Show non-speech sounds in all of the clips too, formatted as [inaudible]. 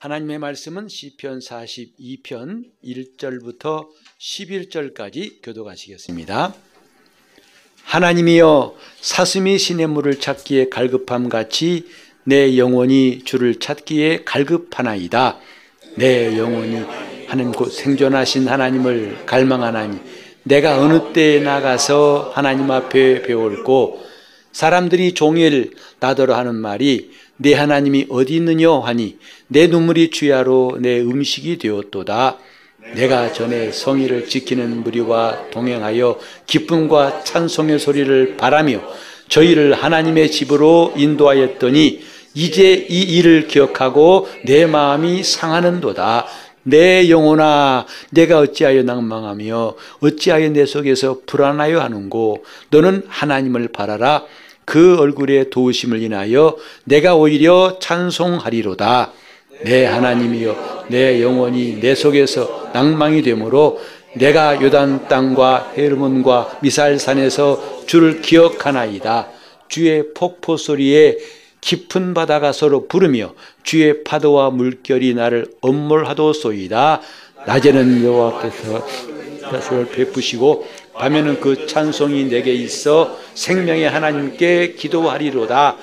하나님의 말씀은 시편 42편 1절부터 11절까지 교도하시겠습니다. 하나님이여 사슴이 시냇 물을 찾기에 갈급함 같이 내 영혼이 주를 찾기에 갈급하나이다. 내 영혼이 하나님 곧 생존하신 하나님을 갈망하나니 내가 어느 때에 나가서 하나님 앞에 배울고 사람들이 종일 나더러 하는 말이 내 하나님이 어디 있느냐 하니 내 눈물이 주야로 내 음식이 되었도다. 내가 전에 성의를 지키는 무리와 동행하여 기쁨과 찬송의 소리를 바라며 저희를 하나님의 집으로 인도하였더니 이제 이 일을 기억하고 내 마음이 상하는도다. 내 영혼아 내가 어찌하여 낭망하며 어찌하여 내 속에서 불안하여 하는고 너는 하나님을 바라라 그 얼굴의 도우심을 인하여 내가 오히려 찬송하리로다. 내 하나님이여 내 영혼이 내 속에서 낭망이 되므로 내가 요단 땅과 헤르몬과 미살산에서 주를 기억하나이다. 주의 폭포 소리에 깊은 바다가 서로 부르며 주의 파도와 물결이 나를 엄몰하도소이다. 낮에는 여호와께서 다을 베푸시고 밤에는 그 찬송이 내게 있어 생명의 하나님께 기도하리로다.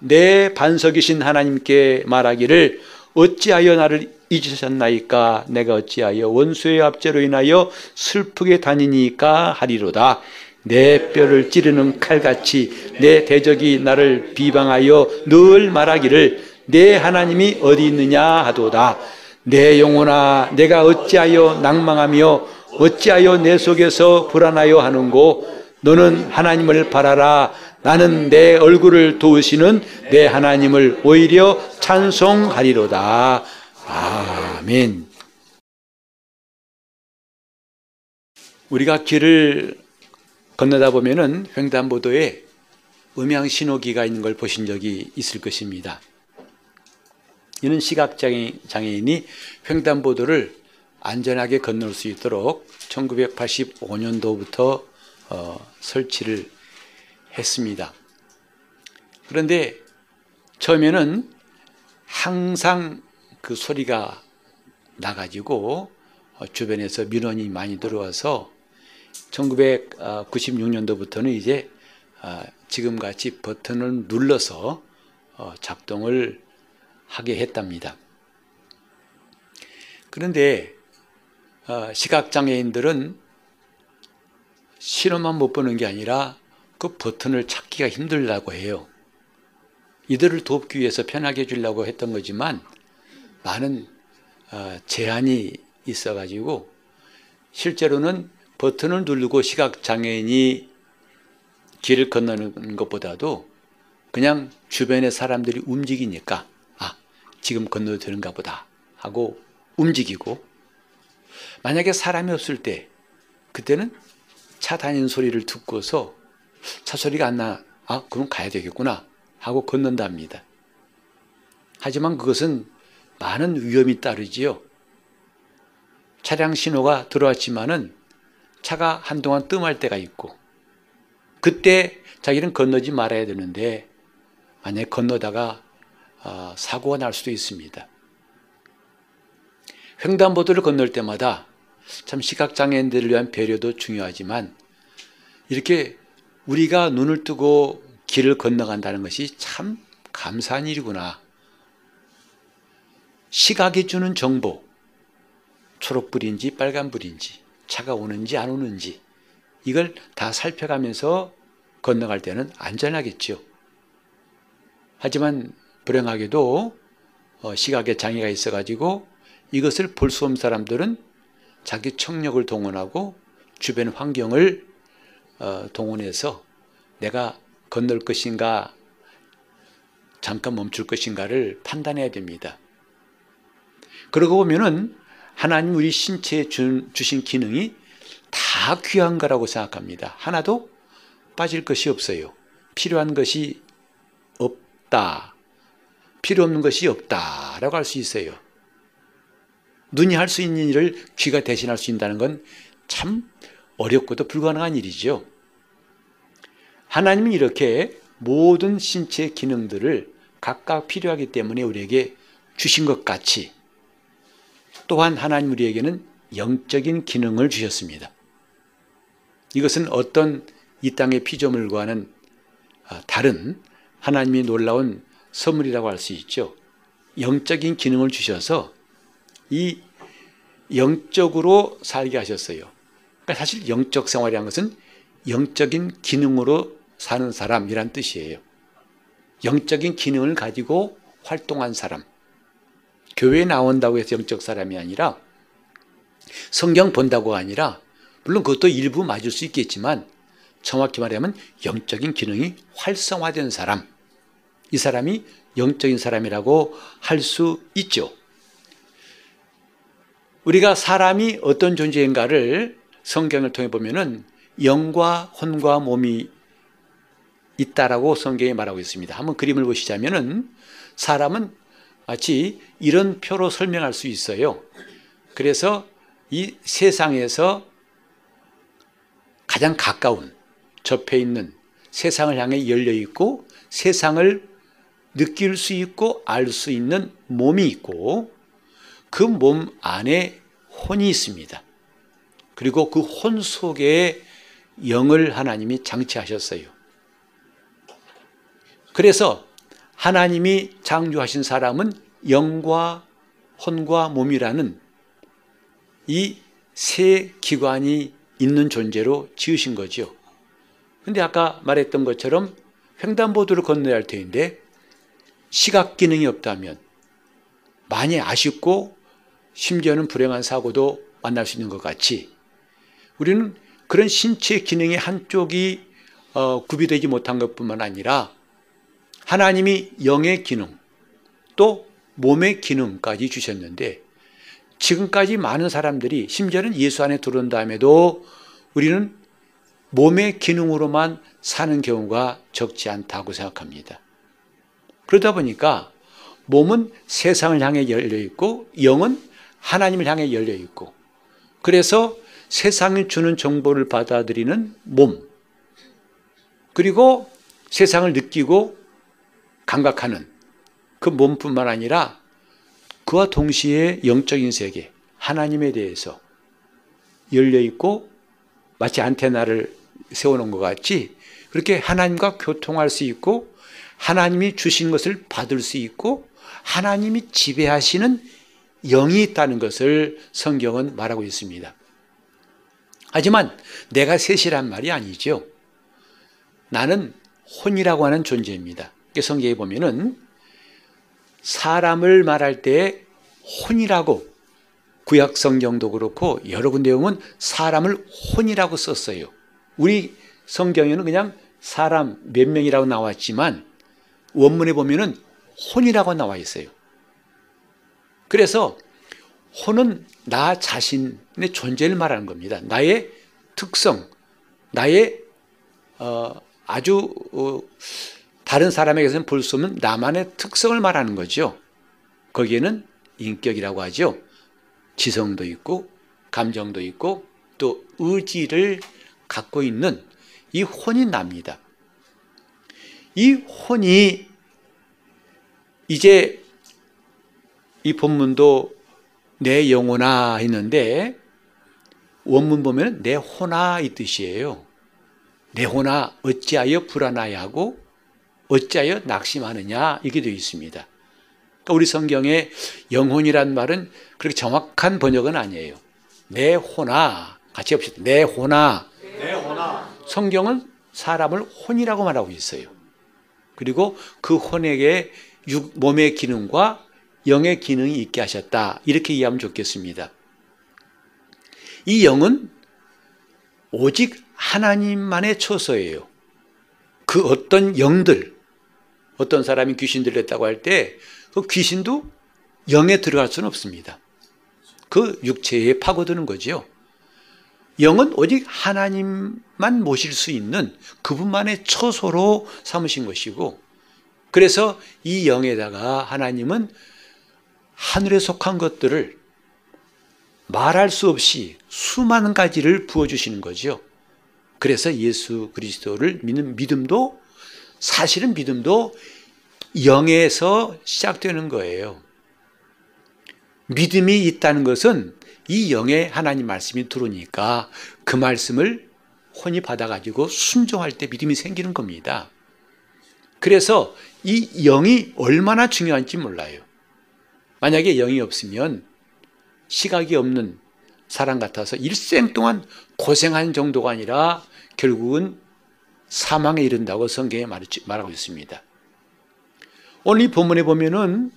내 반석이신 하나님께 말하기를 어찌하여 나를 잊으셨나이까 내가 어찌하여 원수의 압제로 인하여 슬프게 다니니까 하리로다. 내 뼈를 찌르는 칼같이 내 대적이 나를 비방하여 늘 말하기를 내 하나님이 어디 있느냐 하도다. 내 영혼아 내가 어찌하여 낭망하며 어찌하여 내 속에서 불안하여 하는고? 너는 하나님을 바라라. 나는 내 얼굴을 도우시는 내 하나님을 오히려 찬송하리로다. 아멘. 우리가 길을 건너다 보면은 횡단보도에 음향 신호기가 있는 걸 보신 적이 있을 것입니다. 이는 시각 장애인이 횡단보도를 안전하게 건널 수 있도록 1985년도부터 어, 설치를 했습니다. 그런데 처음에는 항상 그 소리가 나가지고 어, 주변에서 민원이 많이 들어와서 1996년도부터는 이제 어, 지금같이 버튼을 눌러서 어, 작동을 하게 했답니다. 그런데 어, 시각장애인들은 신호만 못 보는 게 아니라 그 버튼을 찾기가 힘들다고 해요. 이들을 돕기 위해서 편하게 해주려고 했던 거지만 많은 어, 제한이 있어가지고 실제로는 버튼을 누르고 시각장애인이 길을 건너는 것보다도 그냥 주변의 사람들이 움직이니까 아 지금 건너도 되는가 보다 하고 움직이고 만약에 사람이 없을 때 그때는 차 다니는 소리를 듣고서 차 소리가 안 나. 아, 그럼 가야 되겠구나 하고 건넌답니다. 하지만 그것은 많은 위험이 따르지요. 차량 신호가 들어왔지만은 차가 한동안 뜸할 때가 있고 그때 자기는 건너지 말아야 되는데 만약 건너다가 어, 사고가 날 수도 있습니다. 횡단보도를 건널 때마다 참 시각장애인들을 위한 배려도 중요하지만 이렇게 우리가 눈을 뜨고 길을 건너간다는 것이 참 감사한 일이구나. 시각이 주는 정보, 초록불인지 빨간불인지, 차가 오는지 안 오는지, 이걸 다 살펴가면서 건너갈 때는 안전하겠죠. 하지만 불행하게도 어, 시각에 장애가 있어가지고 이것을 볼 수 없는 사람들은 자기 청력을 동원하고 주변 환경을 어, 동원해서 내가 건널 것인가 잠깐 멈출 것인가를 판단해야 됩니다. 그러고 보면은 하나님 우리 신체에 주신 기능이 다 귀한 거라고 생각합니다. 하나도 빠질 것이 없어요. 필요한 것이 없다. 필요 없는 것이 없다라고 할 수 있어요. 눈이 할 수 있는 일을 귀가 대신할 수 있다는 건 참 어렵고도 불가능한 일이죠. 하나님이 이렇게 모든 신체 기능들을 각각 필요하기 때문에 우리에게 주신 것 같이 또한 하나님 우리에게는 영적인 기능을 주셨습니다. 이것은 어떤 이 땅의 피조물과는 아, 다른 하나님이 놀라운 선물이라고 할 수 있죠. 영적인 기능을 주셔서 이 영적으로 살게 하셨어요. 그러니까 사실 영적 생활이라는 것은 영적인 기능으로 사는 사람이란 뜻이에요. 영적인 기능을 가지고 활동한 사람. 교회에 나온다고 해서 영적 사람이 아니라 성경 본다고 아니라 물론 그것도 일부 맞을 수 있겠지만 정확히 말하면 영적인 기능이 활성화된 사람. 이 사람이 영적인 사람이라고 할 수 있죠. 우리가 사람이 어떤 존재인가를 성경을 통해 보면은 영과 혼과 몸이 있다라고 성경이 말하고 있습니다. 한번 그림을 보시자면은 사람은 마치 이런 표로 설명할 수 있어요. 그래서 이 세상에서 가장 가까운 접해 있는 세상을 향해 열려 있고 세상을 느낄 수 있고 알 수 있는 몸이 있고 그 몸 안에 혼이 있습니다. 그리고 그 혼 속에 영을 하나님이 장치하셨어요. 그래서 하나님이 창조하신 사람은 영과 혼과 몸이라는 이 세 기관이 있는 존재로 지으신 거죠. 근데 아까 말했던 것처럼 횡단보도를 건너야 할 터인데 시각 기능이 없다면 많이 아쉽고 심지어는 불행한 사고도 만날 수 있는 것 같이 우리는 그런 신체 기능의 한쪽이 어, 구비되지 못한 것뿐만 아니라 하나님이 영의 기능 또 몸의 기능까지 주셨는데 지금까지 많은 사람들이 심지어는 예수 안에 들어온 다음에도 우리는 몸의 기능으로만 사는 경우가 적지 않다고 생각합니다. 그러다 보니까 몸은 세상을 향해 열려 있고 영은 하나님을 향해 열려 있고 그래서 세상이 주는 정보를 받아들이는 몸 그리고 세상을 느끼고 감각하는 그 몸뿐만 아니라 그와 동시에 영적인 세계, 하나님에 대해서 열려 있고 마치 안테나를 세워놓은 것 같이 그렇게 하나님과 교통할 수 있고 하나님이 주신 것을 받을 수 있고 하나님이 지배하시는 영이 있다는 것을 성경은 말하고 있습니다. 하지만 내가 셋이란 말이 아니죠. 나는 혼이라고 하는 존재입니다. 성경에 보면은 사람을 말할 때 혼이라고 구약 성경도 그렇고 여러 군데 보면 사람을 혼이라고 썼어요. 우리 성경에는 그냥 사람 몇 명이라고 나왔지만 원문에 보면은 혼이라고 나와 있어요. 그래서 혼은 나 자신의 존재를 말하는 겁니다. 나의 특성, 나의 어, 아주 어, 다른 사람에게서는 볼 수 없는 나만의 특성을 말하는 거죠. 거기에는 인격이라고 하죠. 지성도 있고 감정도 있고 또 의지를 갖고 있는 이 혼이 납니다. 이 혼이 이제 이 본문도 내 영혼아 했는데 원문 보면 내 혼아 이 뜻이에요. 내 혼아 어찌하여 불안하야고 어찌하여 낙심하느냐 이게 되어 있습니다. 그러니까 우리 성경에 영혼이란 말은 그렇게 정확한 번역은 아니에요. 내 혼아 같이 합시다. 내 혼아. 내 혼아. 성경은 사람을 혼이라고 말하고 있어요. 그리고 그 혼에게 육, 몸의 기능과 영의 기능이 있게 하셨다. 이렇게 이해하면 좋겠습니다. 이 영은 오직 하나님만의 처소예요. 그 어떤 영들, 어떤 사람이 귀신 들렸다고 할 때 그 귀신도 영에 들어갈 수는 없습니다. 그 육체에 파고드는 거죠. 영은 오직 하나님만 모실 수 있는 그분만의 처소로 삼으신 것이고 그래서 이 영에다가 하나님은 하늘에 속한 것들을 말할 수 없이 수많은 가지를 부어주시는 거죠. 그래서 예수 그리스도를 믿는 믿음도 사실은 믿음도 영에서 시작되는 거예요. 믿음이 있다는 것은 이 영의 하나님 말씀이 들어오니까 그 말씀을 혼이 받아가지고 순종할 때 믿음이 생기는 겁니다. 그래서 이 영이 얼마나 중요한지 몰라요. 만약에 영이 없으면 시각이 없는 사람 같아서 일생 동안 고생한 정도가 아니라 결국은 사망에 이른다고 성경에 말하고 있습니다. 오늘 이 본문에 보면은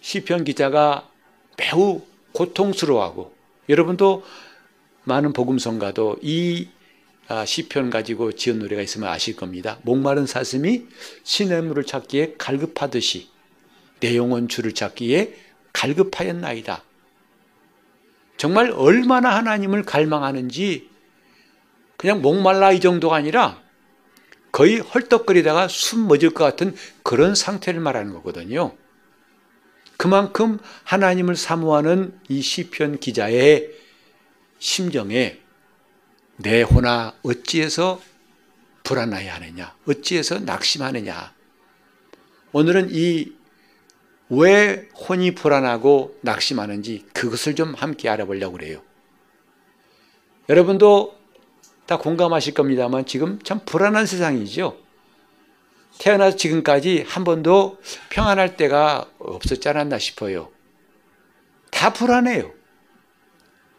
시편 기자가 매우 고통스러워하고 여러분도 많은 복음성가도 이 아, 시편 가지고 지은 노래가 있으면 아실 겁니다. 목마른 사슴이 신의 물을 찾기에 갈급하듯이 내 영혼 주를 찾기에 갈급하였나이다. 정말 얼마나 하나님을 갈망하는지 그냥 목말라 이 정도가 아니라 거의 헐떡거리다가 숨 멎을 것 같은 그런 상태를 말하는 거거든요. 그만큼 하나님을 사모하는 이 시편 기자의 심정에 내 호나 어찌해서 불안하여 하느냐, 어찌해서 낙심하느냐. 오늘은 이 왜 혼이 불안하고 낙심하는지 그것을 좀 함께 알아보려고 그래요. 여러분도 다 공감하실 겁니다만 지금 참 불안한 세상이죠. 태어나서 지금까지 한 번도 평안할 때가 없었지 않았나 싶어요. 다 불안해요.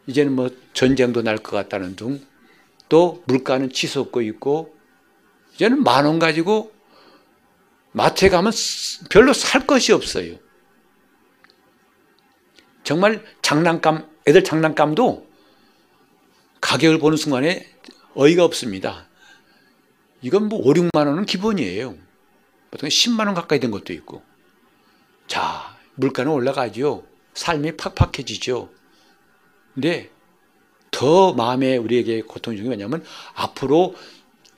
이제는 뭐 전쟁도 날 것 같다는 둥, 또 물가는 치솟고 있고, 이제는 만 원 가지고 마트에 가면 별로 살 것이 없어요. 정말 장난감, 애들 장난감도 가격을 보는 순간에 어이가 없습니다. 이건 뭐 5, 6만 원은 기본이에요. 보통 10만 원 가까이 된 것도 있고. 자, 물가는 올라가죠. 삶이 팍팍해지죠. 근데 더 마음에 우리에게 고통이 중이 뭐냐면 앞으로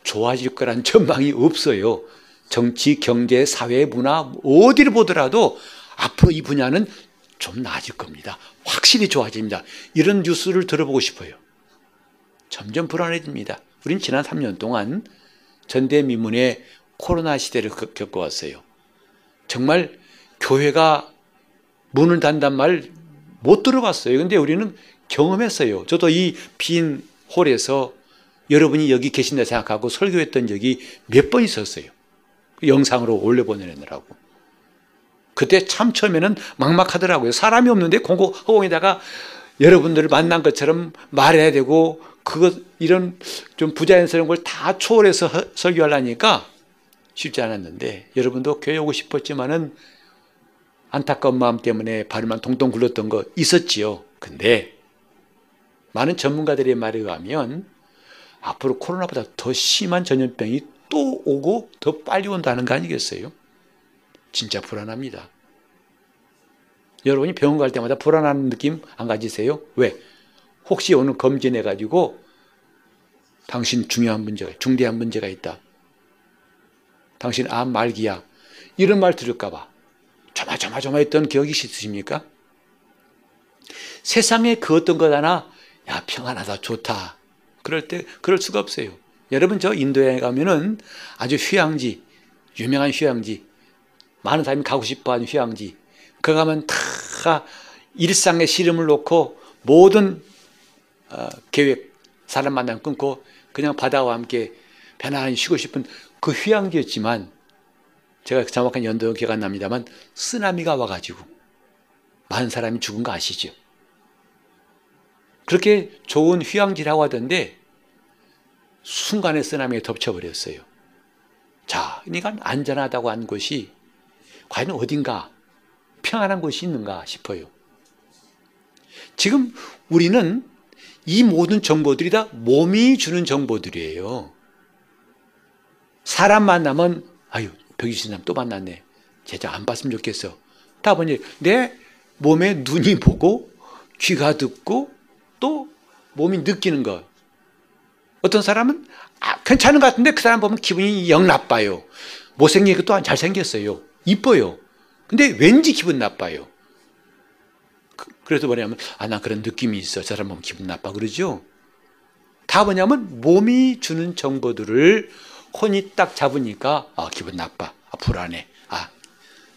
좋아질 거란 [laughs] 전망이 없어요. 정치, 경제, 사회, 문화 어디를 보더라도 앞으로 이 분야는 좀 나아질 겁니다. 확실히 좋아집니다. 이런 뉴스를 들어보고 싶어요. 점점 불안해집니다. 우린 지난 3년 동안 전대미문의 코로나 시대를 겪어왔어요. 정말 교회가 문을 닫단 말 못 들어봤어요. 근데 우리는 경험했어요. 저도 이 빈 홀에서 여러분이 여기 계신다 생각하고 설교했던 적이 몇 번 있었어요. 영상으로 올려보내느라고. 그때 참 처음에는 막막하더라고요. 사람이 없는데 공공에다가 여러분들을 만난 것처럼 말해야 되고 그것 이런 좀 부자연스러운 걸 다 초월해서 설교하려니까 쉽지 않았는데 여러분도 교회 오고 싶었지만은 안타까운 마음 때문에 발을만 동동 굴렀던 거 있었지요. 근데 많은 전문가들의 말에 의하면 앞으로 코로나보다 더 심한 전염병이 또 오고 더 빨리 온다는 거 아니겠어요? 진짜 불안합니다. 여러분이 병원 갈 때마다 불안한 느낌 안 가지세요? 왜? 혹시 오늘 검진해 가지고 당신 중요한 문제가 중대한 문제가 있다. 당신 암 말기야. 이런 말 들을까 봐 조마조마조마 했던 기억이 있으십니까? 세상에 그 어떤 것 하나 야 평안하다 좋다. 그럴 때 그럴 수가 없어요. 여러분 저 인도에 가면은 아주 휴양지 유명한 휴양지 많은 사람이 가고 싶어하는 휴양지 그 가면 다 일상의 시름을 놓고 모든 어, 계획, 사람 만남 끊고 그냥 바다와 함께 편안히 쉬고 싶은 그 휴양지였지만 제가 정확한 연도 기억 안 납니다만 쓰나미가 와가지고 많은 사람이 죽은 거 아시죠? 그렇게 좋은 휴양지라고 하던데 순간에 쓰나미에 덮쳐버렸어요. 자, 그러니까 안전하다고 한 곳이 과연 어딘가 평안한 곳이 있는가 싶어요. 지금 우리는 이 모든 정보들이 다 몸이 주는 정보들이에요. 사람 만나면 아유 벽이신 사람 또 만났네. 제자 안 봤으면 좋겠어. 다 보니 내 몸에 눈이 보고 귀가 듣고 또 몸이 느끼는 것. 어떤 사람은 아, 괜찮은 것 같은데 그 사람 보면 기분이 영 나빠요. 것도 잘생겼어요. 이뻐요. 근데 왠지 기분 나빠요. 그래서 뭐냐면 아 나 그런 느낌이 있어. 저 사람 보면 기분 나빠 그러죠. 다 뭐냐면 몸이 주는 정보들을 혼이 딱 잡으니까 아 기분 나빠. 아 불안해. 아,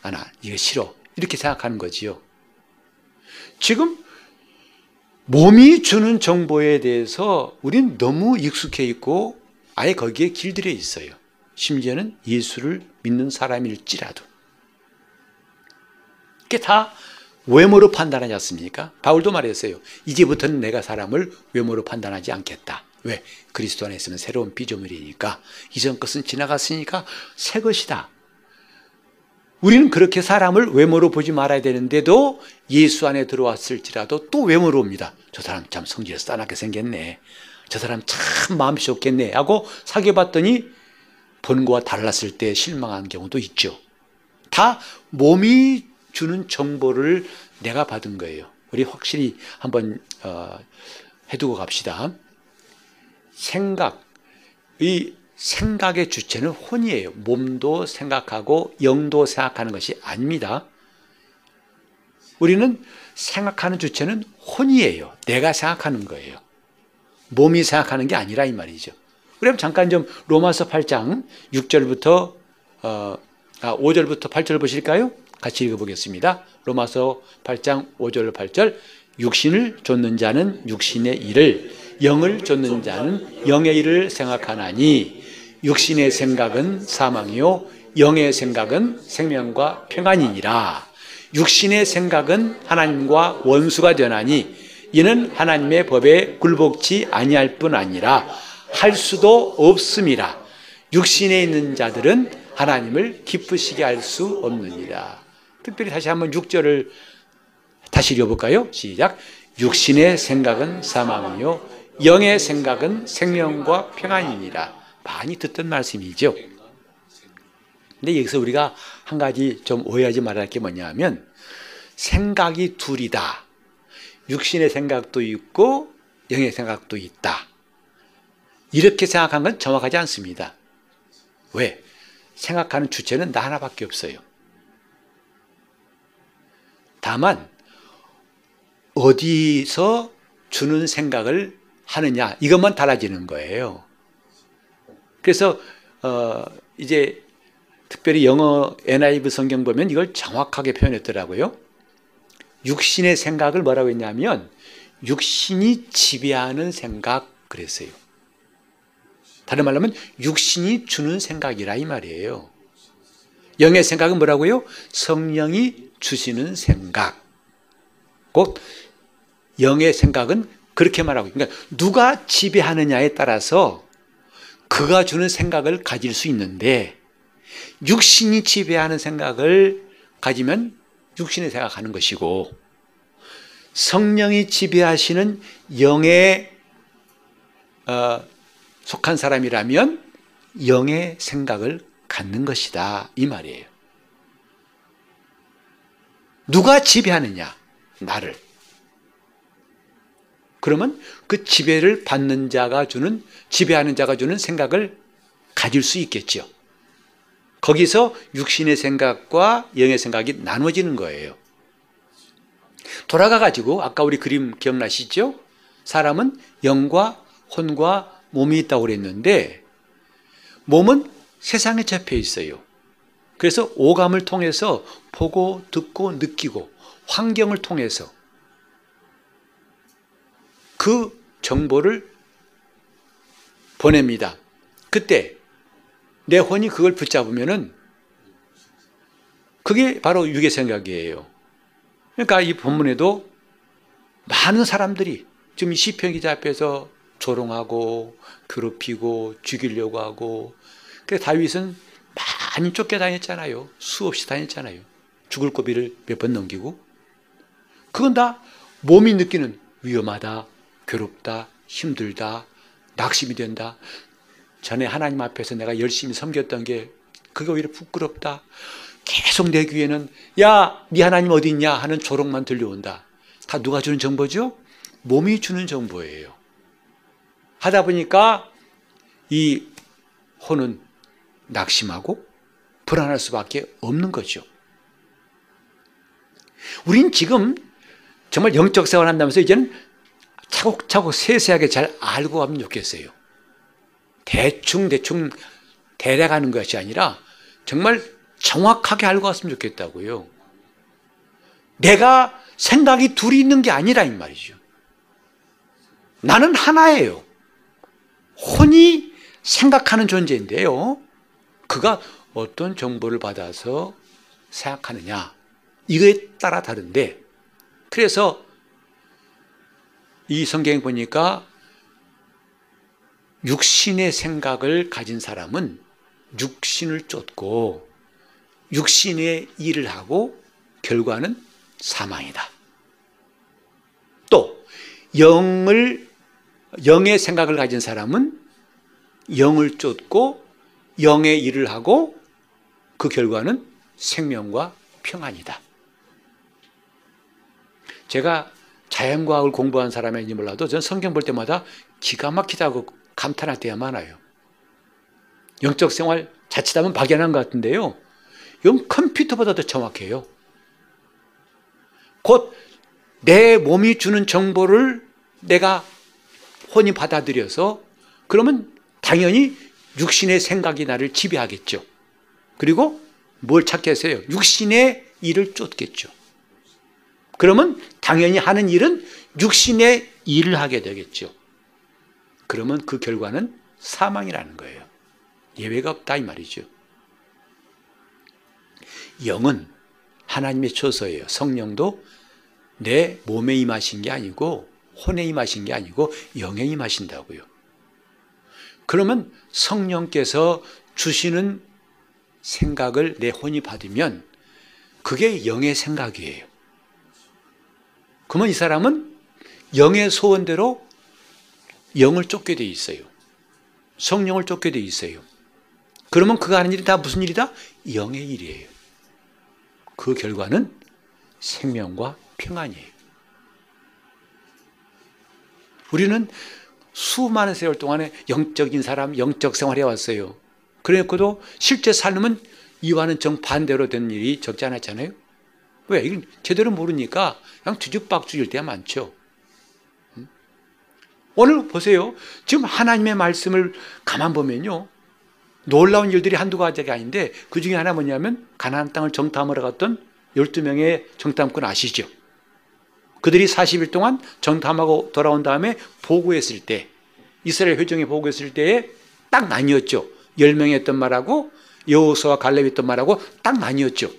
아나 이거 싫어. 이렇게 생각하는 거지요. 지금 몸이 주는 정보에 대해서 우린 너무 익숙해 있고 아예 거기에 길들여 있어요. 심지어는 예수를 믿는 사람일지라도. 그게 다 외모로 판단하지 않습니까? 바울도 말했어요. 이제부터는 내가 사람을 외모로 판단하지 않겠다. 왜? 그리스도 안에 있으면 새로운 피조물이니까 이전 것은 지나갔으니까 새 것이다. 우리는 그렇게 사람을 외모로 보지 말아야 되는데도 예수 안에 들어왔을지라도 또 외모로 옵니다. 저 사람 참 성질이 싸납게 생겼네. 저 사람 참 마음이 좋겠네. 하고 사귀어봤더니 본 거와 달랐을 때 실망한 경우도 있죠. 다 몸이 주는 정보를 내가 받은 거예요. 우리 확실히 한번 어, 해두고 갑시다. 생각, 이 생각의 주체는 혼이에요. 몸도 생각하고 영도 생각하는 것이 아닙니다. 우리는 생각하는 주체는 혼이에요. 내가 생각하는 거예요. 몸이 생각하는 게 아니라 이 말이죠. 그럼 잠깐 좀 로마서 8장 6절부터 어, 아, 5절부터 8절 보실까요? 같이 읽어보겠습니다. 로마서 8장 5절 8절. 육신을 좇는 자는 육신의 일을 영을 좇는 자는 영의 일을 생각하나니 육신의 생각은 사망이요 영의 생각은 생명과 평안이니라. 육신의 생각은 하나님과 원수가 되나니 이는 하나님의 법에 굴복치 아니할 뿐 아니라 할 수도 없음이라. 육신에 있는 자들은 하나님을 기쁘시게 할 수 없느니라 특별히 다시 한번 6절을 다시 읽어볼까요? 시작. 육신의 생각은 사망이요. 영의 생각은 생명과 평안이니라. 많이 듣던 말씀이죠. 근데 여기서 우리가 한 가지 좀 오해하지 말아야 할 게 뭐냐면 생각이 둘이다. 육신의 생각도 있고 영의 생각도 있다. 이렇게 생각한 건 정확하지 않습니다. 왜? 생각하는 주체는 나 하나밖에 없어요. 다만 어디서 주는 생각을 하느냐 이것만 달라지는 거예요. 그래서 어 이제 특별히 영어 NIV 성경 보면 이걸 정확하게 표현했더라고요. 육신의 생각을 뭐라고 했냐면 육신이 지배하는 생각 그랬어요. 다른 말로 하면 육신이 주는 생각이라 이 말이에요. 영의 생각은 뭐라고요? 성령이 주시는 생각. 꼭 영의 생각은 그렇게 말하고 그러니까 누가 지배하느냐에 따라서 그가 주는 생각을 가질 수 있는데 육신이 지배하는 생각을 가지면 육신이 생각하는 것이고 성령이 지배하시는 영에 어, 속한 사람이라면 영의 생각을 갖는 것이다 이 말이에요. 누가 지배하느냐? 나를. 그러면 그 지배를 받는 자가 주는 지배하는 자가 주는 생각을 가질 수 있겠죠. 거기서 육신의 생각과 영의 생각이 나눠지는 거예요. 돌아가 가지고 아까 우리 그림 기억나시죠? 사람은 영과 혼과 몸이 있다고 그랬는데 몸은 세상에 잡혀 있어요. 그래서 오감을 통해서 보고 듣고 느끼고 환경을 통해서 그 정보를 보냅니다. 그때 내 혼이 그걸 붙잡으면은 그게 바로 유괴 생각이에요. 그러니까 이 본문에도 많은 사람들이 지금 시편 기자 앞에서 조롱하고 괴롭히고 죽이려고 하고 그래서 다윗은 많이 쫓겨다녔잖아요. 수없이 다녔잖아요. 죽을 고비를 몇 번 넘기고. 그건 다 몸이 느끼는 위험하다, 괴롭다, 힘들다, 낙심이 된다. 전에 하나님 앞에서 내가 열심히 섬겼던 게 그게 오히려 부끄럽다. 계속 내 귀에는 야, 네 하나님 어디 있냐 하는 조롱만 들려온다. 다 누가 주는 정보죠? 몸이 주는 정보예요. 하다 보니까 이 혼은 낙심하고 불안할 수밖에 없는 거죠. 우린 지금 정말 영적 생활 한다면서 이제는 차곡차곡 세세하게 잘 알고 가면 좋겠어요. 대충 대충 대략 하는 것이 아니라 정말 정확하게 알고 갔으면 좋겠다고요. 내가 생각이 둘이 있는 게 아니라 이 말이죠. 나는 하나예요. 혼이 생각하는 존재인데요. 그가 어떤 정보를 받아서 생각하느냐. 이거에 따라 다른데, 그래서 이 성경에 보니까 육신의 생각을 가진 사람은 육신을 쫓고 육신의 일을 하고 결과는 사망이다. 또 영을 영의 생각을 가진 사람은 영을 쫓고 영의 일을 하고 그 결과는 생명과 평안이다. 제가 자연과학을 공부한 사람인지 몰라도 전 성경 볼 때마다 기가 막히다고 감탄할 때가 많아요. 영적 생활 자칫하면 박연한 것 같은데요. 영 컴퓨터보다 더 정확해요. 곧 내 몸이 주는 정보를 내가 혼이 받아들여서 그러면 당연히 육신의 생각이 나를 지배하겠죠. 그리고 뭘 찾겠어요? 육신의 일을 쫓겠죠. 그러면 당연히 하는 일은 육신의 일을 하게 되겠죠. 그러면 그 결과는 사망이라는 거예요. 예외가 없다 이 말이죠. 영은 하나님의 처소예요. 성령도 내 몸에 임하신 게 아니고 혼에 임하신 게 아니고 영에 임하신다고요. 그러면 성령께서 주시는 생각을 내 혼이 받으면 그게 영의 생각이에요. 그러면 이 사람은 영의 소원대로 영을 쫓게 돼 있어요. 성령을 쫓게 돼 있어요. 그러면 그가 하는 일이 다 무슨 일이다? 영의 일이에요. 그 결과는 생명과 평안이에요. 우리는 수많은 세월 동안에 영적인 사람, 영적 생활해 왔어요. 그래놓고도 실제 삶은 이와는 정반대로 된 일이 적지 않았잖아요. 왜? 이건 제대로 모르니까 그냥 뒤죽박죽일 때가 많죠. 음? 오늘 보세요. 지금 하나님의 말씀을 가만 보면요. 놀라운 일들이 한두 가지가 아닌데 그 중에 하나 뭐냐면 가나안 땅을 정탐하러 갔던 12명의 정탐꾼 아시죠? 그들이 40일 동안 정탐하고 돌아온 다음에 보고했을 때 이스라엘 회중에 보고했을 때에 딱 나뉘었죠. 10명이 했던 말하고 여호수와 갈렙이 했던 말하고 딱 나뉘었죠.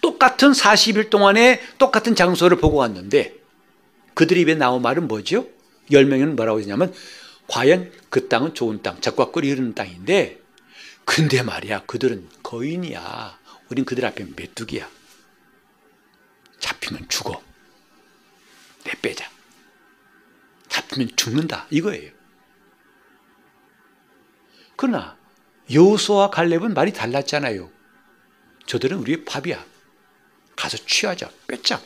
똑같은 40일 동안에 똑같은 장소를 보고 왔는데 그들 입에 나온 말은 뭐죠? 10명은 뭐라고 했냐면 과연 그 땅은 좋은 땅, 적과 꿀이 흐르는 땅인데 근데 말이야 그들은 거인이야. 우린 그들 앞에 메뚜기야. 잡히면 죽어. 내 빼자. 잡히면 죽는다. 이거예요. 그러나 여호수와 갈렙은 말이 달랐잖아요. 저들은 우리의 밥이야. 가서 취하자. 뺏자.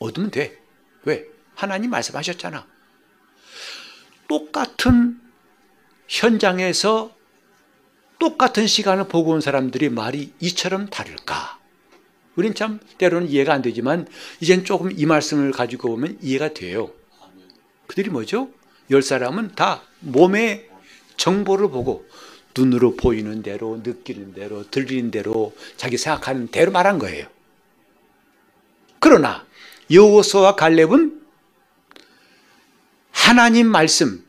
얻으면 돼. 왜? 하나님 말씀하셨잖아. 똑같은 현장에서 똑같은 시간을 보고 온 사람들이 말이 이처럼 다를까? 우린 참 때로는 이해가 안 되지만 이젠 조금 이 말씀을 가지고 보면 이해가 돼요. 그들이 뭐죠? 열 사람은 다 몸의 정보를 보고 눈으로 보이는 대로 느끼는 대로 들리는 대로 자기 생각하는 대로 말한 거예요. 그러나 여호수와 갈렙은 하나님 말씀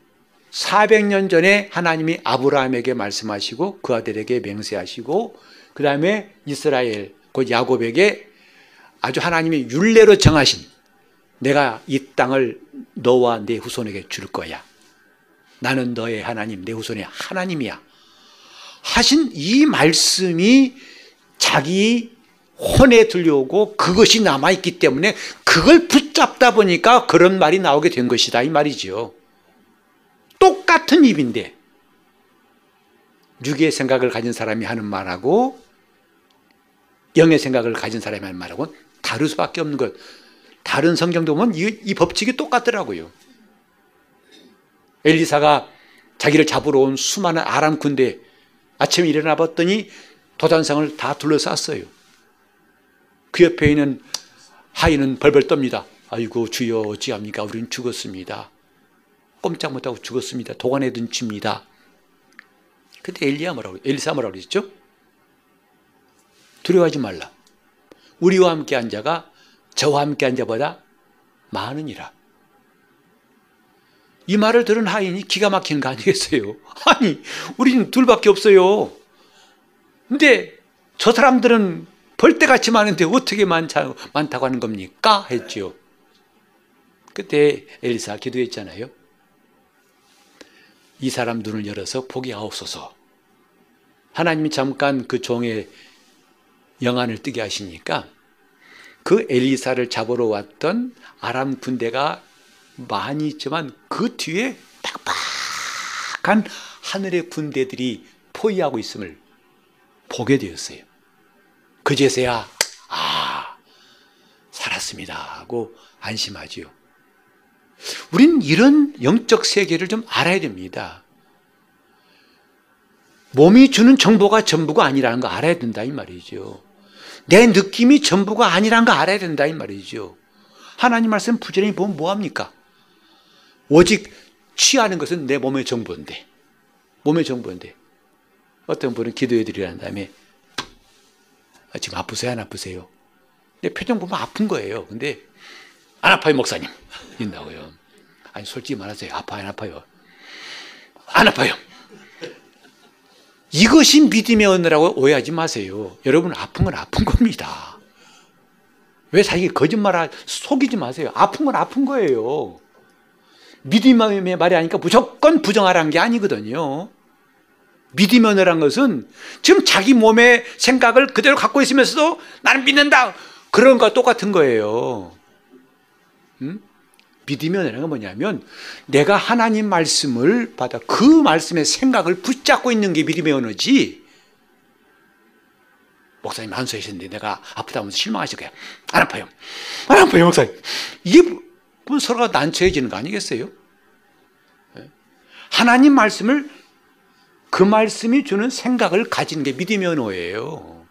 400년 전에 하나님이 아브라함에게 말씀하시고 그 아들에게 맹세하시고 그 다음에 이스라엘 곧 야곱에게 아주 하나님이 율례로 정하신 내가 이 땅을 너와 내 후손에게 줄 거야. 나는 너의 하나님, 내 후손의 하나님이야. 하신 이 말씀이 자기 혼에 들려오고 그것이 남아있기 때문에 그걸 붙잡다 보니까 그런 말이 나오게 된 것이다. 이 말이죠. 똑같은 입인데, 육의 생각을 가진 사람이 하는 말하고 영의 생각을 가진 사람이 하는 말하고는 다를 수밖에 없는 것. 다른 성경도 보면 이, 이 법칙이 똑같더라고요. 엘리사가 자기를 잡으러 온 수많은 아람 군대 아침에 일어나 봤더니 도단상을 다 둘러쌌어요. 그 옆에 있는 하인은 벌벌 떱니다. 아이고 주여 어찌합니까? 우리는 죽었습니다. 꼼짝 못하고 죽었습니다. 도관에 든 칩니다. 근데 엘리야 뭐라고 엘리사 뭐라고 그랬죠? 두려워하지 말라. 우리와 함께 한 자가 저와 함께 한 자보다 많으니라. 이 말을 들은 하인이 기가 막히는 거 아니겠어요? [laughs] 아니, 우리는 둘밖에 없어요. 근데 저 사람들은 벌떼같이 많은데 어떻게 많다, 많다고 하는 겁니까? 했죠. 그때 엘리사 기도했잖아요. 이 사람 눈을 열어서 보게 하옵소서. 하나님이 잠깐 그 종의 영안을 뜨게 하시니까 그 엘리사를 잡으러 왔던 아람 군대가 많이 있지만 그 뒤에 빡빡한 하늘의 군대들이 포위하고 있음을 보게 되었어요. 그제서야 아 살았습니다 하고 안심하지요. 우린 이런 영적 세계를 좀 알아야 됩니다. 몸이 주는 정보가 전부가 아니라는 거 알아야 된다 이 말이죠. 내 느낌이 전부가 아니라는 거 알아야 된다 이 말이죠. 하나님 말씀 부지런히 보면 뭐합니까? 오직 취하는 것은 내 몸의 정보인데 몸의 정보인데 어떤 분은 기도해 드리라는 다음에 아, 지금 아프세요 안 아프세요? 내 표정 보면 아픈 거예요. 근데 안 아파요 목사님 [laughs] 인다고요. 아니 솔직히 말하세요. 아파요 안 아파요? 안 아파요. 이것이 믿음의 언어라고 오해하지 마세요. 여러분 아픈 건 아픈 겁니다. 왜 자기 거짓말 속이지 마세요. 아픈 건 아픈 거예요. 믿음의 말이 아니까 무조건 부정하라는 게 아니거든요. 언어란 것은 지금 자기 몸의 생각을 그대로 갖고 있으면서도 나는 믿는다. 그런 거 똑같은 거예요. 음? 언어란 건 뭐냐면 내가 하나님 말씀을 받아 그 말씀의 생각을 붙잡고 있는 게 믿음의 언어지. 목사님 안수하셨는데 내가 아프다면서 실망하실 거야. 안 아파요. 안 아파요, 목사님. 이게 뭐 서로가 난처해지는 거 아니겠어요? 예? 하나님 말씀을 그 말씀이 주는 생각을 가지는 게 믿음의 언어예요.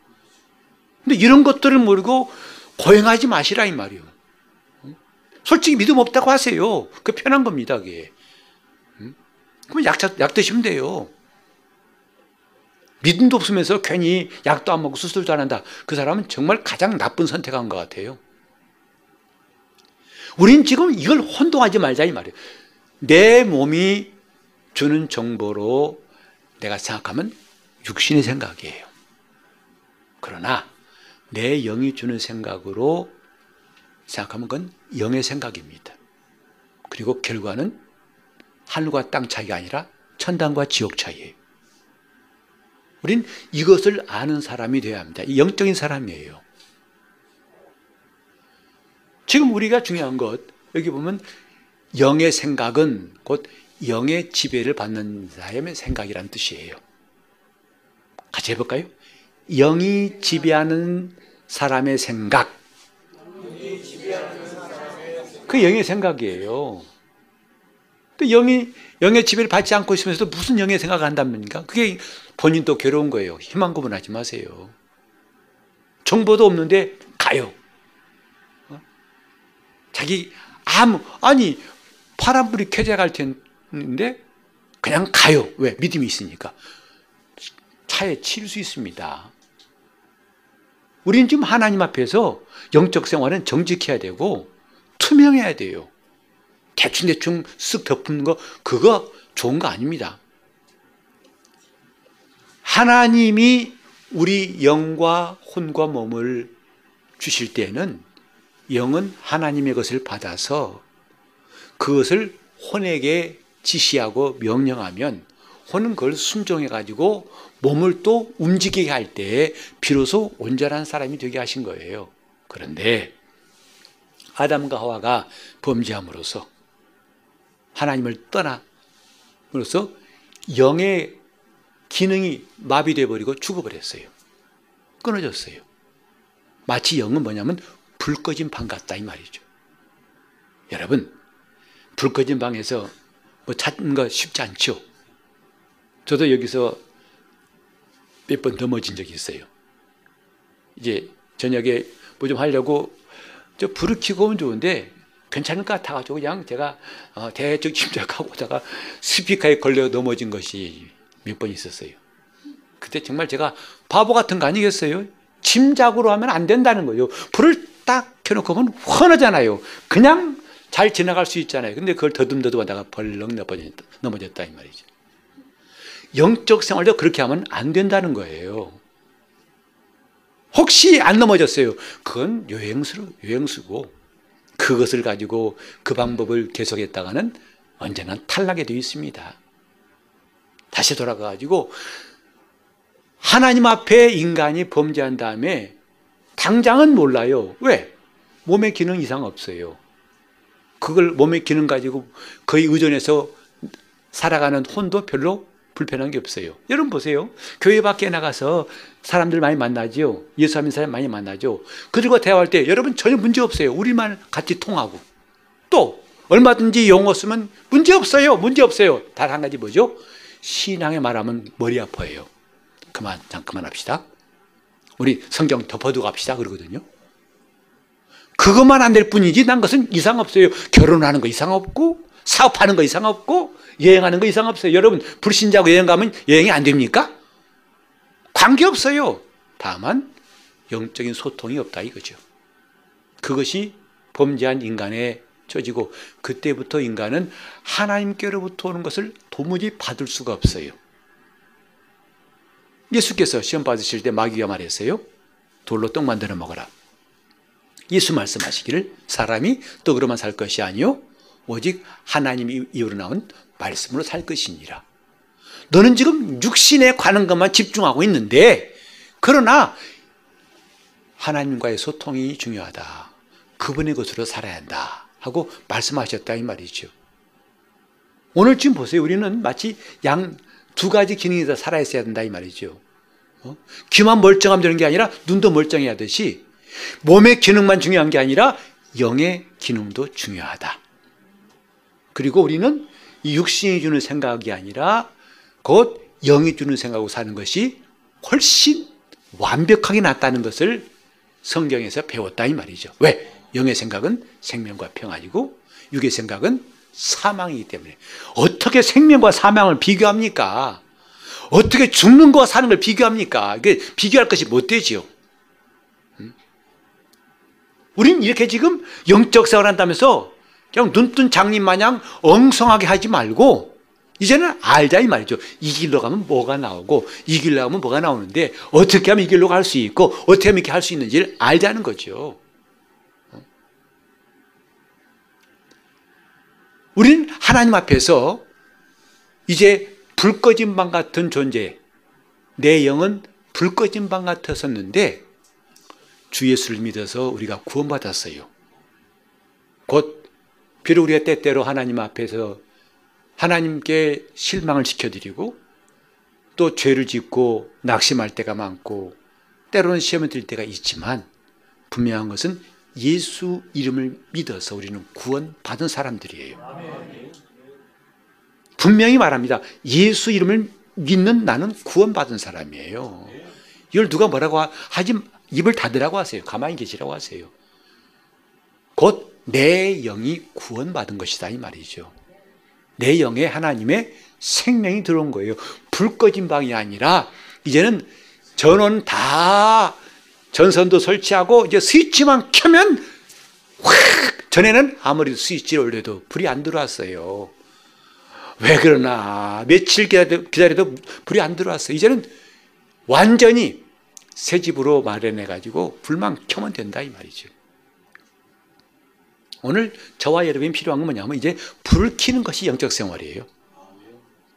근데 이런 것들을 모르고 고행하지 마시라 이 말이요. 솔직히 믿음 없다고 하세요. 그 편한 겁니다, 그게. 그럼 약, 약 드시면 돼요. 믿음도 없으면서 괜히 약도 안 먹고 수술도 안 한다. 그 사람은 정말 가장 나쁜 선택한 것 같아요. 우린 지금 이걸 혼동하지 말자 이 말이에요. 내 몸이 주는 정보로 내가 생각하면 육신의 생각이에요. 그러나 내 영이 주는 생각으로 생각하면 그건 영의 생각입니다. 그리고 결과는 하늘과 땅 차이가 아니라 천당과 지옥 차이예요. 우린 이것을 아는 사람이 되어야 합니다. 영적인 사람이에요. 지금 우리가 중요한 것, 여기 보면 영의 생각은 곧 영의 지배를 받는 사람의 생각이란 뜻이에요. 같이 해볼까요? 영이 지배하는 사람의 생각. 그 영의 생각이에요. 또 영이 영의 지배를 받지 않고 있으면서도 무슨 영의 생각을 한답니까? 그게 본인도 괴로운 거예요. 희망 고문하지 마세요. 정보도 없는데 가요. 자기 아무 아니 파란불이 켜져 갈 텐데 그냥 가요. 왜? 믿음이 있으니까. 차에 칠 수 있습니다. 우리는 지금 하나님 앞에서 영적 생활은 정직해야 되고 투명해야 돼요. 대충대충 쓱 덮는 거 그거 좋은 거 아닙니다. 하나님이 우리 영과 혼과 몸을 주실 때는 영은 하나님의 것을 받아서 그것을 혼에게 지시하고 명령하면 혼은 그걸 순종해 가지고 몸을 또 움직이게 할때 비로소 온전한 사람이 되게 하신 거예요. 그런데 아담과 하와가 범죄함으로써 하나님을 떠나으로써 영의 기능이 마비돼 버리고 죽어버렸어요. 끊어졌어요. 마치 영은 뭐냐면 불 꺼진 방 같다 이 말이죠. 여러분 불 꺼진 방에서 뭐 찾는 거 쉽지 않죠. 저도 여기서 몇 번 넘어진 적이 있어요. 이제 저녁에 뭐 좀 하려고 저 불을 켜고 오면 좋은데 괜찮을 것 같아가지고 그냥 제가 어, 대충 침착하고 오다가 스피커에 걸려 넘어진 것이 몇 번 있었어요. 그때 정말 제가 바보 같은 거 아니겠어요? 짐작으로 하면 안 된다는 거예요. 불을 딱 시켜놓고 보면 훤하잖아요. 그냥 잘 지나갈 수 있잖아요. 근데 그걸 더듬더듬 하다가 벌렁 넘어졌다, 넘어졌다 이 말이죠. 영적 생활도 그렇게 하면 안 된다는 거예요. 혹시 안 넘어졌어요. 그건 요행수로, 요행수고 그것을 가지고 그 방법을 계속했다가는 언제나 탈락이 되어 있습니다. 다시 돌아가가지고 하나님 앞에 인간이 범죄한 다음에 당장은 몰라요. 왜? 몸의 기능 이상 없어요. 그걸 몸의 기능 가지고 거의 의존해서 살아가는 혼도 별로 불편한 게 없어요. 여러분 보세요. 교회 밖에 나가서 사람들 많이 만나죠. 예수 믿는 사람 많이 만나죠. 그들과 대화할 때 여러분 전혀 문제 없어요. 우리만 같이 통하고. 또 얼마든지 용어 쓰면 문제 없어요. 문제 없어요. 단 한 가지 뭐죠? 신앙에 말하면 머리 아파요. 그만, 잠 그만합시다. 우리 성경 덮어두고 갑시다. 그러거든요. 그것만 안 될 뿐이지 난 것은 이상 없어요. 결혼하는 거 이상 없고 사업하는 거 이상 없고 여행하는 거 이상 없어요. 여러분 불신자고 여행 가면 여행이 안 됩니까? 관계 없어요. 다만 영적인 소통이 없다 이거죠. 그것이 범죄한 인간의 처지고 그때부터 인간은 하나님께로부터 오는 것을 도무지 받을 수가 없어요. 예수께서 시험 받으실 때 마귀가 말했어요. 돌로 떡 만들어 먹어라. 예수 말씀하시기를 사람이 떡으로만 살 것이 아니요 오직 하나님 이후로 나온 말씀으로 살 것이니라. 너는 지금 육신에 관한 것만 집중하고 있는데 그러나 하나님과의 소통이 중요하다. 그분의 것으로 살아야 한다. 하고 말씀하셨다 이 말이죠. 오늘 지금 보세요. 우리는 마치 양 두 가지 기능이 다 살아있어야 된다 이 말이죠. 어? 귀만 멀쩡하면 되는 게 아니라 눈도 멀쩡해야 하듯이 몸의 기능만 중요한 게 아니라 영의 기능도 중요하다. 그리고 우리는 이 육신이 주는 생각이 아니라 곧 영이 주는 생각으로 사는 것이 훨씬 완벽하게 낫다는 것을 성경에서 배웠다 이 말이죠. 왜? 영의 생각은 생명과 평안이고 육의 생각은 사망이기 때문에 어떻게 생명과 사망을 비교합니까? 어떻게 죽는 것과 사는 걸 비교합니까? 이게 비교할 것이 못 되지요. 우린 이렇게 지금 영적 생활 한다면서 그냥 눈뜬 장님 마냥 엉성하게 하지 말고 이제는 알자 이 말이죠. 이 길로 가면 뭐가 나오고 이 길로 가면 뭐가 나오는데 어떻게 하면 이 길로 갈 수 있고 어떻게 하면 이렇게 할 수 있는지를 알자는 거죠. 우리는 하나님 앞에서 이제 불 꺼진 방 같은 존재, 내 영은 불 꺼진 방 같았었는데 주 예수를 믿어서 우리가 구원받았어요. 곧 비록 우리가 때때로 하나님 앞에서 하나님께 실망을 시켜드리고 또 죄를 짓고 낙심할 때가 많고 때로는 시험을 들 때가 있지만 분명한 것은 예수 이름을 믿어서 우리는 구원받은 사람들이에요. 분명히 말합니다. 예수 이름을 믿는 나는 구원받은 사람이에요. 이걸 누가 뭐라고 하지 입을 닫으라고 하세요. 가만히 계시라고 하세요. 곧 내 영이 구원받은 것이다 이 말이죠. 내 영에 하나님의 생명이 들어온 거예요. 불 꺼진 방이 아니라 이제는 전원 다 전선도 설치하고 이제 스위치만 켜면 확 전에는 아무리 스위치를 올려도 불이 안 들어왔어요. 왜 그러나 며칠 기다려도 불이 안 들어왔어요. 이제는 완전히 새 집으로 마련해 가지고 불만 켜면 된다 이 말이죠. 오늘 저와 여러분이 필요한 건 뭐냐면 이제 불 켜는 것이 영적 생활이에요.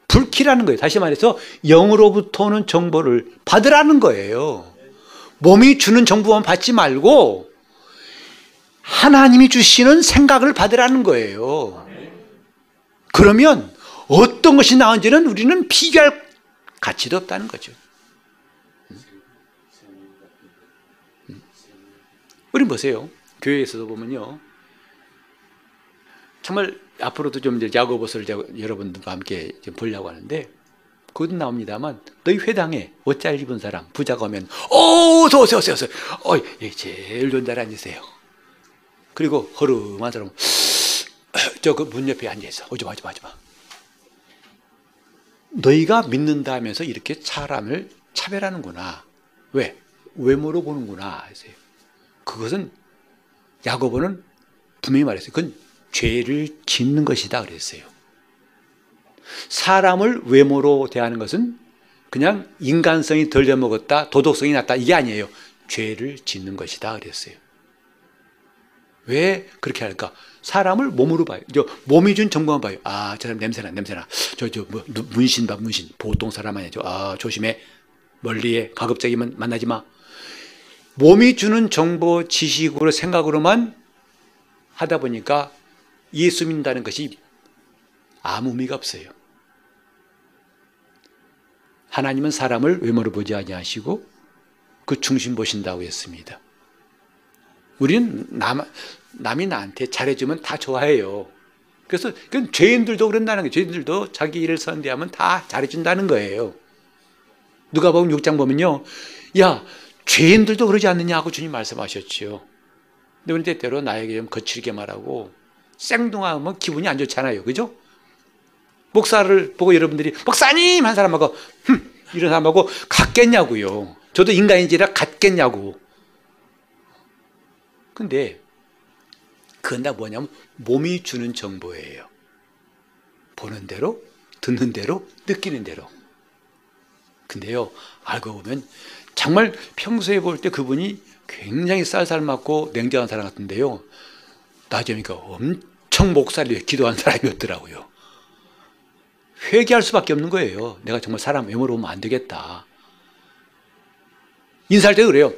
불 켜라는 거예요. 다시 말해서 영으로부터 오는 정보를 받으라는 거예요. 몸이 주는 정보만 받지 말고 하나님이 주시는 생각을 받으라는 거예요. 그러면 어떤 것이 나은지는 우리는 비교할 가치도 없다는 거죠. 우리 보세요. 교회에서도 보면요. 정말 앞으로도 좀 야고보서를 여러분들과 함께 보려고 하는데 그것도 나옵니다만 너희 회당에 옷잘 입은 사람 부자가 오면 오 어서 오세요 오세요. 어이 제일 좋은 자리 앉으세요. 그리고 허름한 사람 저 그 문 옆에 앉아있어. 오지마 오지마 오지마 너희가 믿는다 하면서 이렇게 사람을 차별하는구나. 왜? 외모로 보는구나. 하세요. 그것은 야고보는 분명히 말했어요. 그건 죄를 짓는 것이다 그랬어요. 사람을 외모로 대하는 것은 그냥 인간성이 덜 되먹었다, 도덕성이 낮다 이게 아니에요. 죄를 짓는 것이다 그랬어요. 왜 그렇게 할까? 사람을 몸으로 봐요. 저 몸이 준 정보만 봐요. 아, 저 사람 냄새나, 냄새나. 저, 저, 뭐, 문신 봐, 문신. 보통 사람 아니죠. 아, 조심해. 멀리에 가급적이면 만나지 마. 몸이 주는 정보, 지식으로, 생각으로만 하다 보니까 예수 믿는다는 것이 아무 의미가 없어요. 하나님은 사람을 외모로 보지 아니하시고 그 중심 보신다고 했습니다. 우리는 남, 남이 나한테 잘해주면 다 좋아해요. 그래서 그건 죄인들도 그런다는 거예요. 죄인들도 자기 일을 선대하면 다 잘해준다는 거예요. 누가 보면 6장 보면요. 야, 죄인들도 그러지 않느냐고 주님 말씀하셨지요. 근데 때때로 나에게 좀 거칠게 말하고 생뚱하면 기분이 안 좋잖아요. 그죠? 목사를 보고 여러분들이 목사님 한 사람하고 흠, 이런 사람하고 같겠냐고요. 저도 인간인지라 같겠냐고. 근데 그건 다 뭐냐면 몸이 주는 정보예요. 보는 대로, 듣는 대로, 느끼는 대로. 근데요, 알고 보면 정말 평소에 볼 때 그분이 굉장히 쌀쌀맞고 냉정한 사람 같은데요. 나중에 보니까 엄청 목살이 기도한 사람이었더라고요. 회개할 수밖에 없는 거예요. 내가 정말 사람 외모로 보면 안 되겠다. 인사할 때 그래요.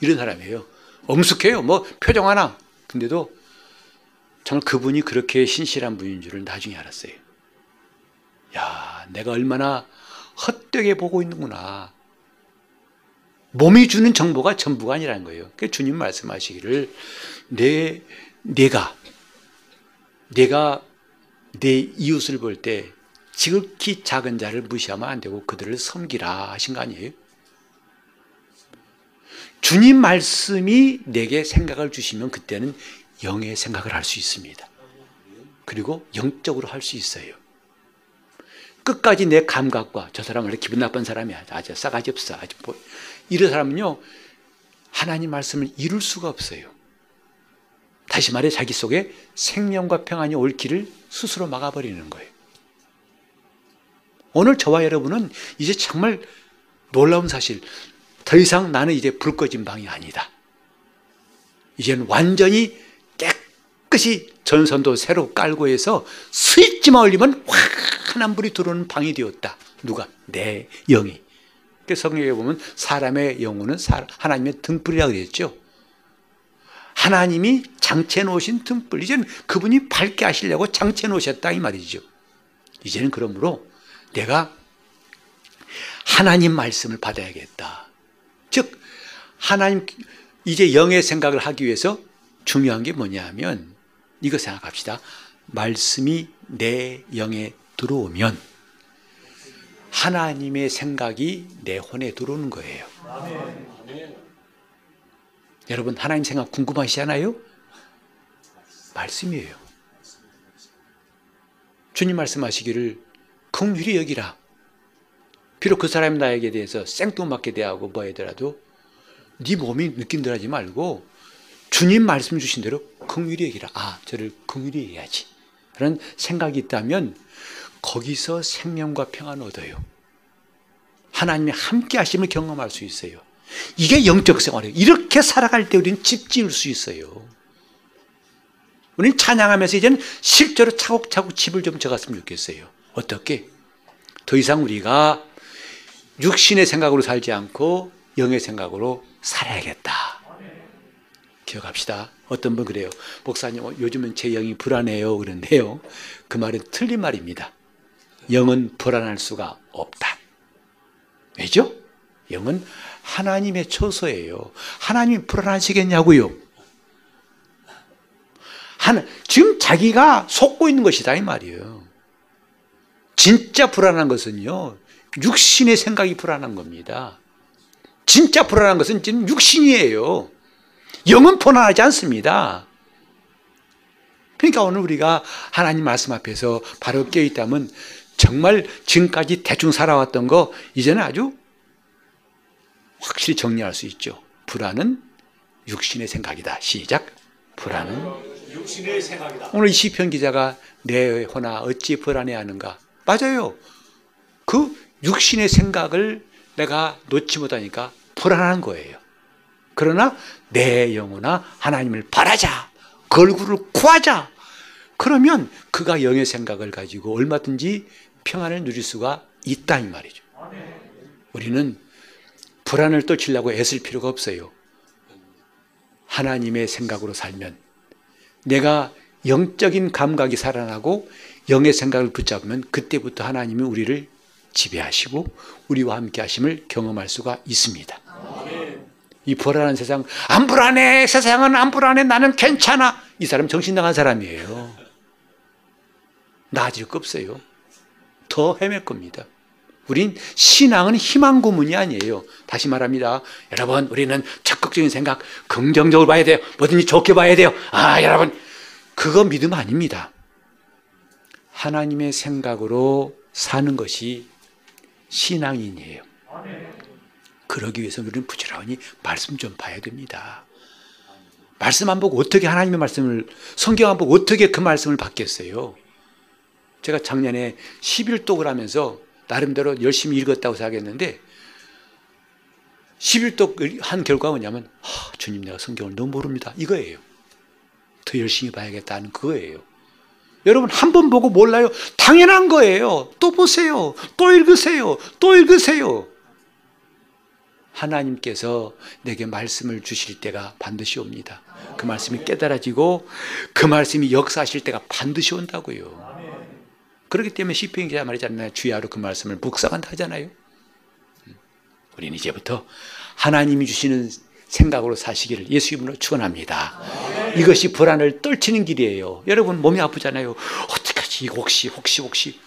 이런 사람이에요. 엄숙해요. 뭐 표정 하나. 근데도 정말 그분이 그렇게 신실한 분인 줄을 나중에 알았어요. 야, 내가 얼마나 헛되게 보고 있는구나. 몸이 주는 정보가 전부가 아니라는 거예요. 그 주님 말씀하시기를 내 내가 내가 내 이웃을 볼 때 지극히 작은 자를 무시하면 안 되고 그들을 섬기라 하신 거 아니에요? 주님 말씀이 내게 생각을 주시면 그때는 영의 생각을 할 수 있습니다. 그리고 영적으로 할 수 있어요. 끝까지 내 감각과 저 사람은 원래 기분 나쁜 사람이야. 아주 싸가지 없어. 아주 뭐. 이런 사람은요, 하나님 말씀을 이룰 수가 없어요. 다시 말해 자기 속에 생명과 평안이 올 길을 스스로 막아버리는 거예요. 오늘 저와 여러분은 이제 정말 놀라운 사실, 더 이상 나는 이제 불 꺼진 방이 아니다. 이제는 완전히 깨끗이 전선도 새로 깔고 해서 스위치만 올리면 환한 불이 들어오는 방이 되었다. 누가? 내 영이. 성경에 보면 사람의 영혼은 하나님의 등불이라고 그랬죠. 하나님이 장치해 놓으신 등불. 이제는 그분이 밝게 하시려고 장치해 놓으셨다 이 말이죠. 이제는 그러므로 내가 하나님 말씀을 받아야겠다. 즉 하나님 이제 영의 생각을 하기 위해서 중요한 게 뭐냐 하면 이거 생각합시다. 말씀이 내 영에 들어오면 하나님의 생각이 내 혼에 들어오는 거예요. 여러분 하나님 생각 궁금하시잖아요? 말씀이에요. 주님 말씀하시기를 긍휼히 여기라. 비록 그 사람이 나에게 대해서 생뚱맞게 대하고 뭐 하더라도 네 몸이 느낀들 하지 말고 주님 말씀 주신 대로 긍휼히 얘기라. 아, 저를 긍휼히 해야지. 그런 생각이 있다면 거기서 생명과 평안을 얻어요. 하나님이 함께 하심을 경험할 수 있어요. 이게 영적 생활이에요. 이렇게 살아갈 때 우리는 집 지을 수 있어요. 우리는 찬양하면서 이제는 실제로 차곡차곡 집을 좀 져갔으면 좋겠어요. 어떻게? 더 이상 우리가 육신의 생각으로 살지 않고 영의 생각으로 살아야겠다. 기억합시다. 어떤 분 그래요. 목사님, 어, 요즘은 제 영이 불안해요. 그런데요. 그 말은 틀린 말입니다. 영은 불안할 수가 없다. 왜죠? 영은 하나님의 처소예요. 하나님이 불안하시겠냐고요. 하나, 지금 자기가 속고 있는 것이다 이 말이에요. 진짜 불안한 것은요. 육신의 생각이 불안한 겁니다. 진짜 불안한 것은 지금 육신이에요. 영은 불안하지 않습니다. 그러니까 오늘 우리가 하나님 말씀 앞에서 바로 깨어있다면 정말 지금까지 대충 살아왔던 거 이제는 아주 확실히 정리할 수 있죠. 불안은 육신의 생각이다. 시작. 불안은 육신의 생각이다. 오늘 시편 기자가 내 호나 어찌 불안해하는가? 맞아요. 그 육신의 생각을 내가 놓지 못하니까 불안한 거예요. 그러나 내 영혼아 하나님을 바라자. 그 얼굴을 구하자. 그러면 그가 영의 생각을 가지고 얼마든지 평안을 누릴 수가 있다 이 말이죠. 우리는 불안을 떨치려고 애쓸 필요가 없어요. 하나님의 생각으로 살면 내가 영적인 감각이 살아나고 영의 생각을 붙잡으면 그때부터 하나님이 우리를 지배하시고 우리와 함께 하심을 경험할 수가 있습니다. 이 불안한 세상, 안 불안해! 세상은 안 불안해! 나는 괜찮아! 이 사람 정신 나간 사람이에요. 나아질 거 없어요. 더 헤맬 겁니다. 우린 신앙은 희망 고문이 아니에요. 다시 말합니다. 여러분, 우리는 적극적인 생각, 긍정적으로 봐야 돼요. 뭐든지 좋게 봐야 돼요. 아, 여러분, 그거 믿음 아닙니다. 하나님의 생각으로 사는 것이 신앙인이에요. 그러기 위해서 우리는 부지런히 말씀 좀 봐야 됩니다. 말씀 안 보고 어떻게 하나님의 말씀을, 성경 안 보고 어떻게 그 말씀을 받겠어요? 제가 작년에 11독을 하면서 나름대로 열심히 읽었다고 생각했는데 11독 한 결과가 뭐냐면 아, 주님 내가 성경을 너무 모릅니다. 이거예요. 더 열심히 봐야겠다는 그거예요. 여러분 한 번 보고 몰라요? 당연한 거예요. 또 보세요. 또 읽으세요. 또 읽으세요. 하나님께서 내게 말씀을 주실 때가 반드시 옵니다. 그 말씀이 깨달아지고 그 말씀이 역사하실 때가 반드시 온다고요. 그렇기 때문에 시편 기자 말이잖아요. 주야로 그 말씀을 묵상한다 하잖아요. 우리는 이제부터 하나님이 주시는 생각으로 사시기를 예수 이름으로 축원합니다. 이것이 불안을 떨치는 길이에요. 여러분 몸이 아프잖아요. 어떡하지? 혹시 혹시 혹시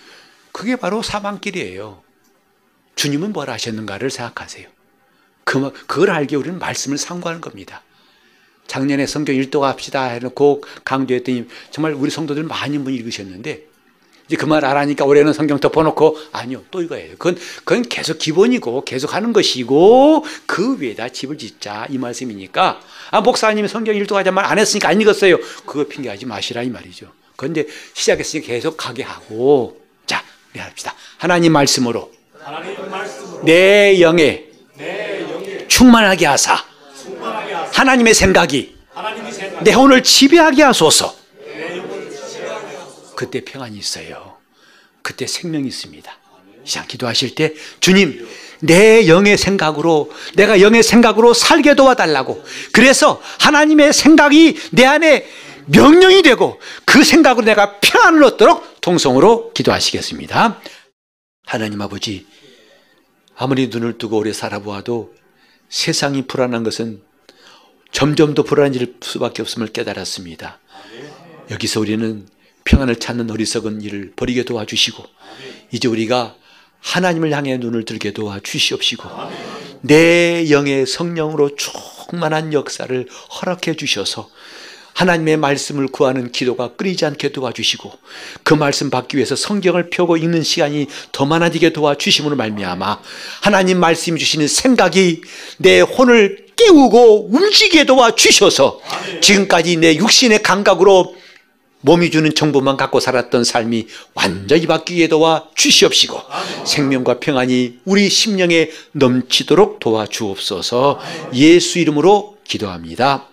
그게 바로 사망길이에요. 주님은 뭘 하셨는가를 생각하세요. 그, 그걸 알게 우리는 말씀을 상고하는 겁니다. 작년에 성경 일독 합시다 해놓고 강조했더니 정말 우리 성도들 많이 분 읽으셨는데 이제 그 말 알아니까 올해는 성경 덮어놓고 아니요 또 이거예요. 그건 그건 계속 기본이고 계속 하는 것이고 그 위에다 집을 짓자 이 말씀이니까 아 목사님이 성경 일독하자 말 안 했으니까 안 읽었어요. 그거 핑계하지 마시라 이 말이죠. 그런데 시작했으니까 계속 가게 하고 자 우리 합시다. 하나님 말씀으로 하나님 말씀으로 내 영에 내 영에 충만하게 하사 충만하게 하사 하나님의 생각이 하나님의 생각 내 혼을 지배하게 하소서. 그때 평안이 있어요. 그때 생명이 있습니다. 시작 기도하실 때 주님 내 영의 생각으로 내가 영의 생각으로 살게 도와달라고 그래서 하나님의 생각이 내 안에 명령이 되고 그 생각으로 내가 평안을 얻도록 통성으로 기도하시겠습니다. 하나님 아버지 아무리 눈을 뜨고 오래 살아보아도 세상이 불안한 것은 점점 더 불안해질 수밖에 없음을 깨달았습니다. 여기서 우리는 평안을 찾는 어리석은 일을 버리게 도와주시고 이제 우리가 하나님을 향해 눈을 들게 도와주시옵시고 내 영의 성령으로 충만한 역사를 허락해 주셔서 하나님의 말씀을 구하는 기도가 끊이지 않게 도와주시고 그 말씀 받기 위해서 성경을 펴고 읽는 시간이 더 많아지게 도와주심으로 말미암아 하나님 말씀 주시는 생각이 내 혼을 깨우고 움직이게 도와주셔서 지금까지 내 육신의 감각으로 몸이 주는 정보만 갖고 살았던 삶이 완전히 바뀌게 도와 주시옵시고 생명과 평안이 우리 심령에 넘치도록 도와주옵소서 예수 이름으로 기도합니다.